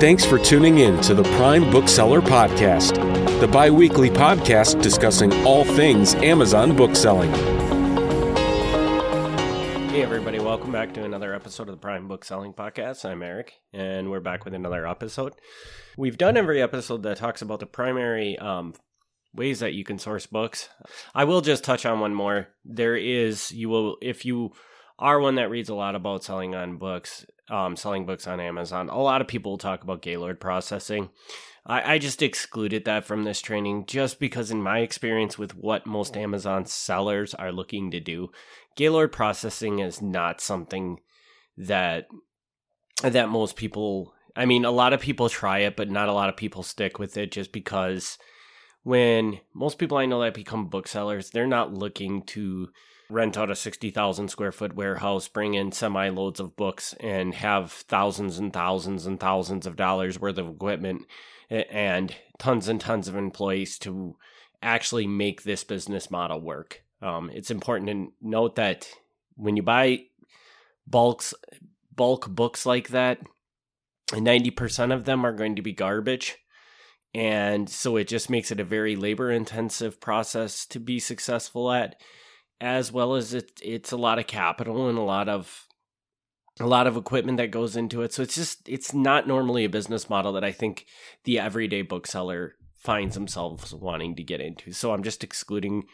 Thanks for tuning in to the Prime Bookseller Podcast, the bi weekly podcast discussing all things Amazon bookselling. Hey, everybody, welcome back to another episode of the Prime Bookselling Podcast. I'm Eric, and we're back with another episode. We've done every episode that talks about the primary um, ways that you can source books. I will just touch on one more. There is, you will, if you are one that reads a lot about selling on books, um, selling books on Amazon. A lot of people talk about Gaylord processing. I, I just excluded that from this training just because, in my experience with what most Amazon sellers are looking to do, Gaylord processing is not something that that most people. I mean, a lot of people try it, but not a lot of people stick with it just because when most people I know that become booksellers, they're not looking to rent out a 60,000 square foot warehouse, bring in semi loads of books, and have thousands and thousands and thousands of dollars worth of equipment and tons and tons of employees to actually make this business model work. Um, it's important to note that when you buy bulks, bulk books like that, 90% of them are going to be garbage. And so it just makes it a very labor intensive process to be successful at as well as it, it's a lot of capital and a lot of a lot of equipment that goes into it. So it's just it's not normally a business model that I think the everyday bookseller finds themselves wanting to get into. So I'm just excluding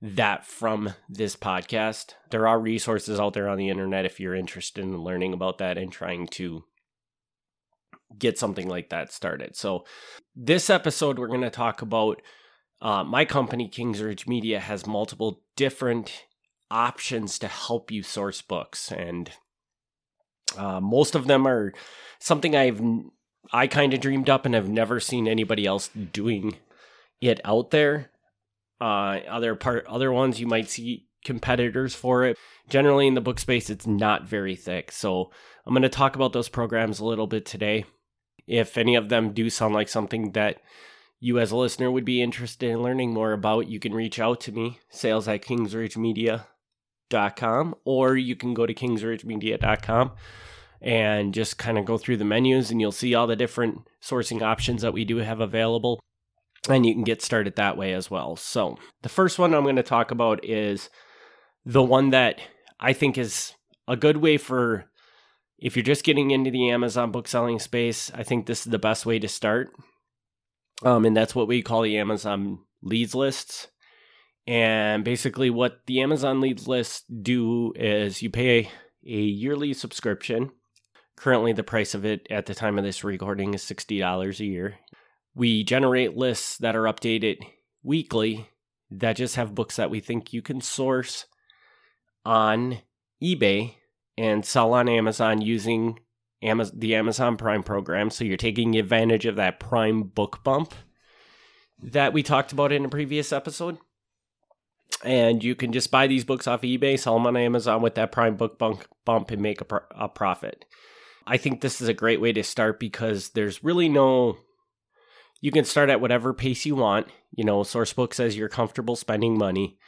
that from this podcast. There are resources out there on the internet if you're interested in learning about that and trying to get something like that started. So this episode we're going to talk about uh, my company, Kings Ridge Media, has multiple different options to help you source books, and uh, most of them are something I've I kind of dreamed up and have never seen anybody else doing it out there. Uh, other part, other ones you might see competitors for it. Generally, in the book space, it's not very thick. So I'm going to talk about those programs a little bit today. If any of them do sound like something that you as a listener would be interested in learning more about, you can reach out to me, sales at kingsridgemedia.com, or you can go to kingsridgemedia.com and just kind of go through the menus and you'll see all the different sourcing options that we do have available. And you can get started that way as well. So, the first one I'm going to talk about is the one that I think is a good way for if you're just getting into the Amazon book selling space. I think this is the best way to start. Um, and that's what we call the Amazon leads lists. And basically, what the Amazon leads lists do is you pay a, yearly subscription. Currently, the price of it at the time of this recording is $60 a year. We generate lists that are updated weekly that just have books that we think you can source on eBay and sell on Amazon using Amazon, the Amazon Prime program. So you're taking advantage of that Prime book bump that we talked about in a previous episode. And you can just buy these books off eBay, sell them on Amazon with that Prime book bump, bump and make a, a profit. I think this is a great way to start because there's really no. You can start at whatever pace you want. You know, Sourcebook says you're comfortable spending money,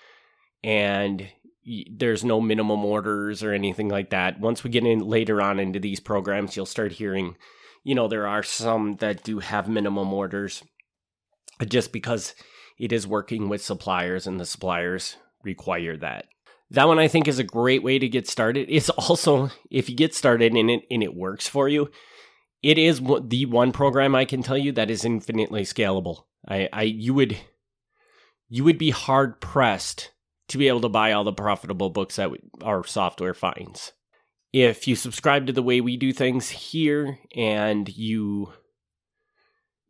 and there's no minimum orders or anything like that. Once we get in later on into these programs, you'll start hearing, you know, there are some that do have minimum orders uh, just because it is working with suppliers and the suppliers require that. That one I think is a great way to get started. It's also if you get started and it and it works for you, it is the one program I can tell you that is infinitely scalable. I, I you would you would be hard pressed to be able to buy all the profitable books that our software finds. If you subscribe to the way we do things here and you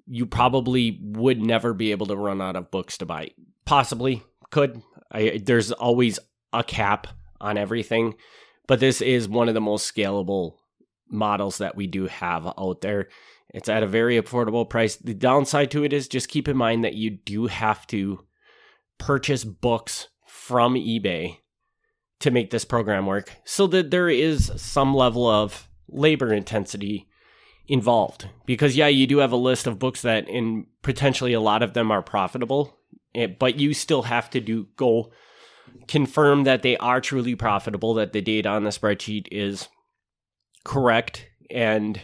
you probably would never be able to run out of books to buy. Possibly could. I, there's always a cap on everything, but this is one of the most scalable models that we do have out there. It's at a very affordable price. The downside to it is just keep in mind that you do have to purchase books from eBay to make this program work so that there is some level of labor intensity involved because yeah you do have a list of books that in potentially a lot of them are profitable eh, but you still have to do go confirm that they are truly profitable that the data on the spreadsheet is correct and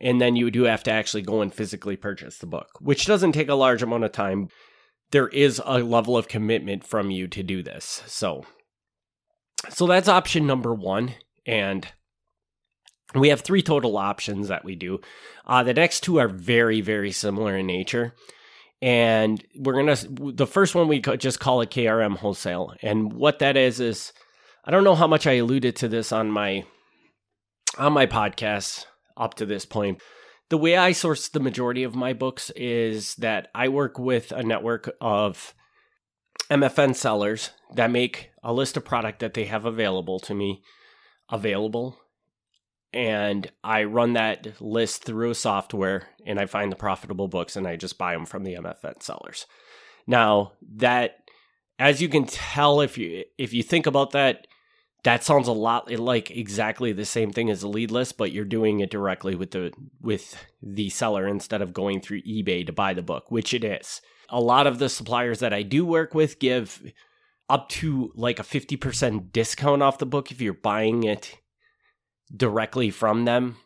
And then you do have to actually go and physically purchase the book, which doesn't take a large amount of time. There is a level of commitment from you to do this. So, so that's option number one. And we have three total options that we do. Uh, the next two are very, very similar in nature. And we're going to, the first one we just call it KRM wholesale. And what that is, is I don't know how much I alluded to this on my, on my podcast up to this point. The way I source the majority of my books is that I work with a network of MFN sellers that make a list of product that they have available to me available and I run that list through a software and I find the profitable books and I just buy them from the MFN sellers. Now, that as you can tell if you if you think about that that sounds a lot like exactly the same thing as a lead list but you're doing it directly with the with the seller instead of going through eBay to buy the book, which it is. A lot of the suppliers that I do work with give up to like a 50% discount off the book if you're buying it directly from them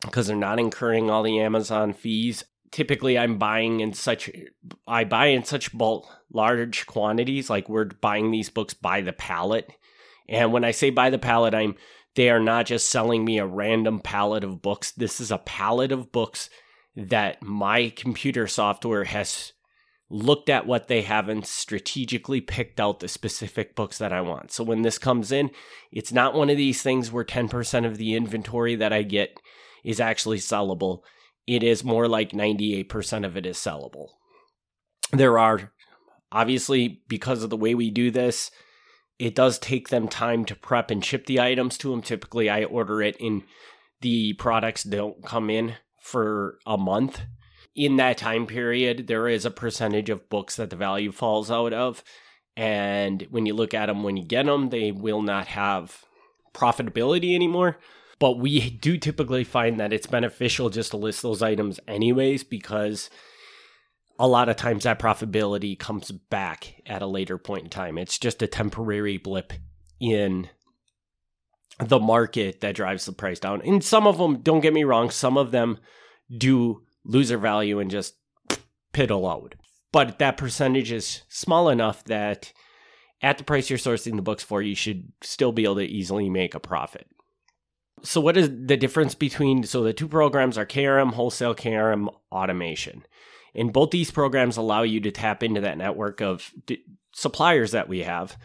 because they're not incurring all the Amazon fees. Typically, I'm buying in such I buy in such bulk large quantities. Like we're buying these books by the pallet, and when I say by the pallet, I'm they are not just selling me a random pallet of books. This is a pallet of books that my computer software has looked at what they have and strategically picked out the specific books that I want. So when this comes in, it's not one of these things where 10% of the inventory that I get is actually sellable. It is more like 98% of it is sellable. There are obviously because of the way we do this, it does take them time to prep and ship the items to them. Typically, I order it in the products don't come in for a month in that time period, there is a percentage of books that the value falls out of. And when you look at them when you get them, they will not have profitability anymore. But we do typically find that it's beneficial just to list those items anyways, because a lot of times that profitability comes back at a later point in time. It's just a temporary blip in the market that drives the price down. And some of them, don't get me wrong, some of them do lose their value and just piddle out. But that percentage is small enough that at the price you're sourcing the books for, you should still be able to easily make a profit. So, what is the difference between? So, the two programs are KRM Wholesale, KRM Automation. And both these programs allow you to tap into that network of d- suppliers that we have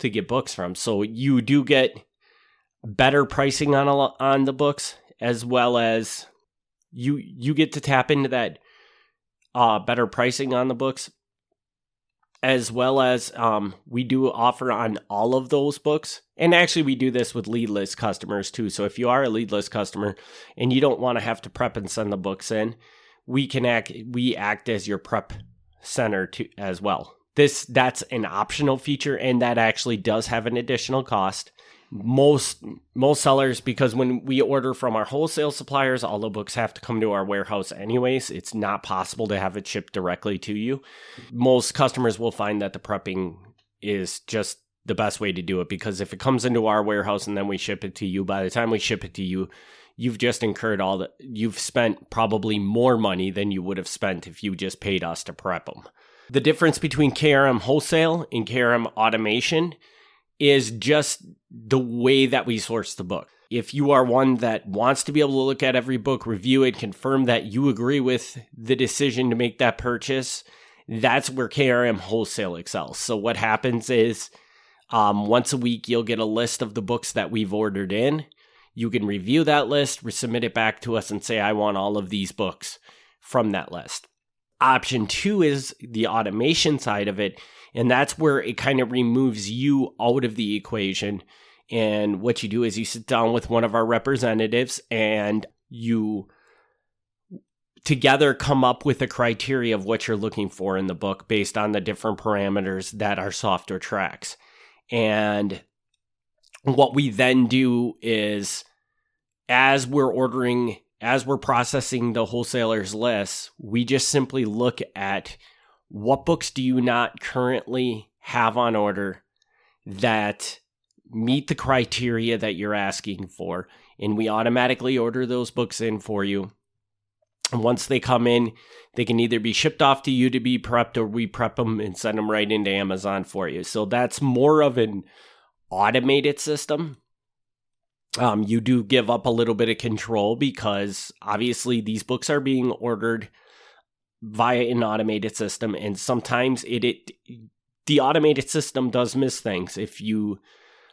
to get books from. So, you do get better pricing on, a, on the books as well as you you get to tap into that uh, better pricing on the books as well as um, we do offer on all of those books. And actually, we do this with lead list customers too. So if you are a lead list customer and you don't want to have to prep and send the books in, we can act we act as your prep center to as well. This that's an optional feature, and that actually does have an additional cost. Most most sellers because when we order from our wholesale suppliers all the books have to come to our warehouse anyways. It's not possible to have it shipped directly to you. Most customers will find that the prepping is just the best way to do it because if it comes into our warehouse and then we ship it to you by the time we ship it to you you've just incurred all the you've spent probably more money than you would have spent if you just paid us to prep them the difference between KRM wholesale and KRM automation is just the way that we source the book. If you are one that wants to be able to look at every book, review it, confirm that you agree with the decision to make that purchase, that's where KRM Wholesale excels. So, what happens is um, once a week, you'll get a list of the books that we've ordered in. You can review that list, resubmit it back to us, and say, I want all of these books from that list. Option two is the automation side of it. And that's where it kind of removes you out of the equation. And what you do is you sit down with one of our representatives and you together come up with a criteria of what you're looking for in the book based on the different parameters that our software tracks. And what we then do is as we're ordering as we're processing the wholesalers list, we just simply look at what books do you not currently have on order that meet the criteria that you're asking for? And we automatically order those books in for you. And once they come in, they can either be shipped off to you to be prepped or we prep them and send them right into Amazon for you. So that's more of an automated system. Um, you do give up a little bit of control because obviously these books are being ordered via an automated system, and sometimes it, it the automated system does miss things. If you,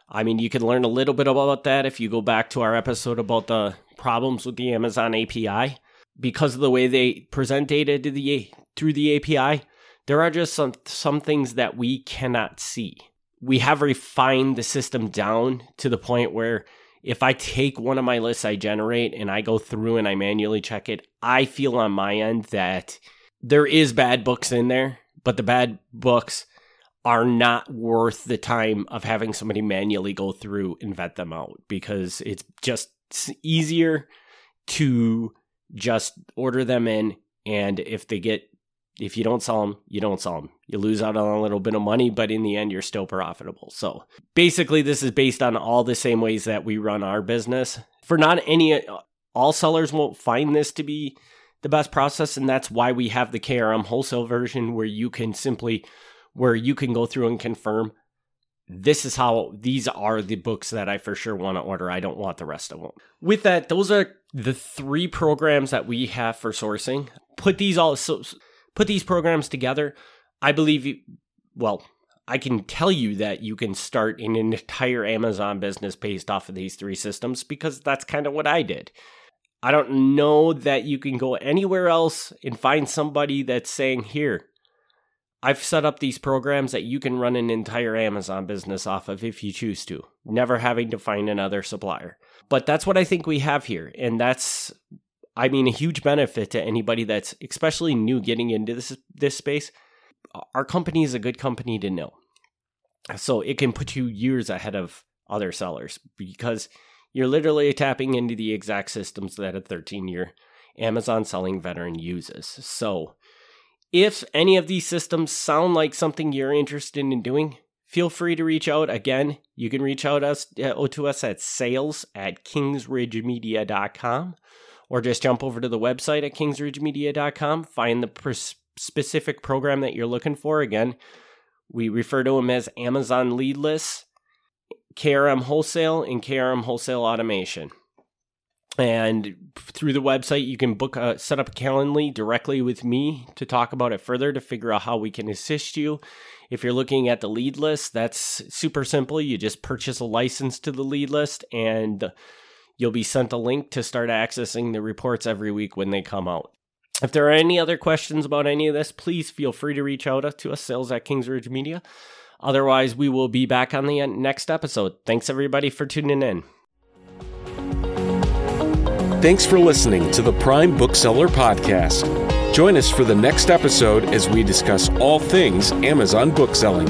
I mean, you can learn a little bit about that if you go back to our episode about the problems with the Amazon API because of the way they present data to the through the API. There are just some some things that we cannot see. We have refined the system down to the point where if I take one of my lists I generate and I go through and I manually check it, I feel on my end that there is bad books in there, but the bad books are not worth the time of having somebody manually go through and vet them out because it's just easier to just order them in and if they get if you don't sell them, you don't sell them. You lose out on a little bit of money, but in the end, you're still profitable. So basically, this is based on all the same ways that we run our business. For not any, uh, all sellers won't find this to be the best process. And that's why we have the KRM wholesale version where you can simply, where you can go through and confirm this is how these are the books that I for sure want to order. I don't want the rest of them. With that, those are the three programs that we have for sourcing. Put these all so put these programs together, I believe, well, I can tell you that you can start an entire Amazon business based off of these three systems because that's kind of what I did. I don't know that you can go anywhere else and find somebody that's saying, here, I've set up these programs that you can run an entire Amazon business off of if you choose to, never having to find another supplier. But that's what I think we have here. And that's I mean, a huge benefit to anybody that's especially new getting into this this space. Our company is a good company to know, so it can put you years ahead of other sellers because you're literally tapping into the exact systems that a 13 year Amazon selling veteran uses. So, if any of these systems sound like something you're interested in doing, feel free to reach out. Again, you can reach out us uh, to us at sales at kingsridgemedia.com or just jump over to the website at kingsridgemedia.com, find the pers- specific program that you're looking for. Again, we refer to them as Amazon lead lists, KRM wholesale, and KRM wholesale automation. And through the website, you can book a, set up a Calendly directly with me to talk about it further to figure out how we can assist you. If you're looking at the lead list, that's super simple. You just purchase a license to the lead list and You'll be sent a link to start accessing the reports every week when they come out. If there are any other questions about any of this, please feel free to reach out to us, sales at Kings Ridge Media. Otherwise, we will be back on the next episode. Thanks, everybody, for tuning in. Thanks for listening to the Prime Bookseller Podcast. Join us for the next episode as we discuss all things Amazon bookselling.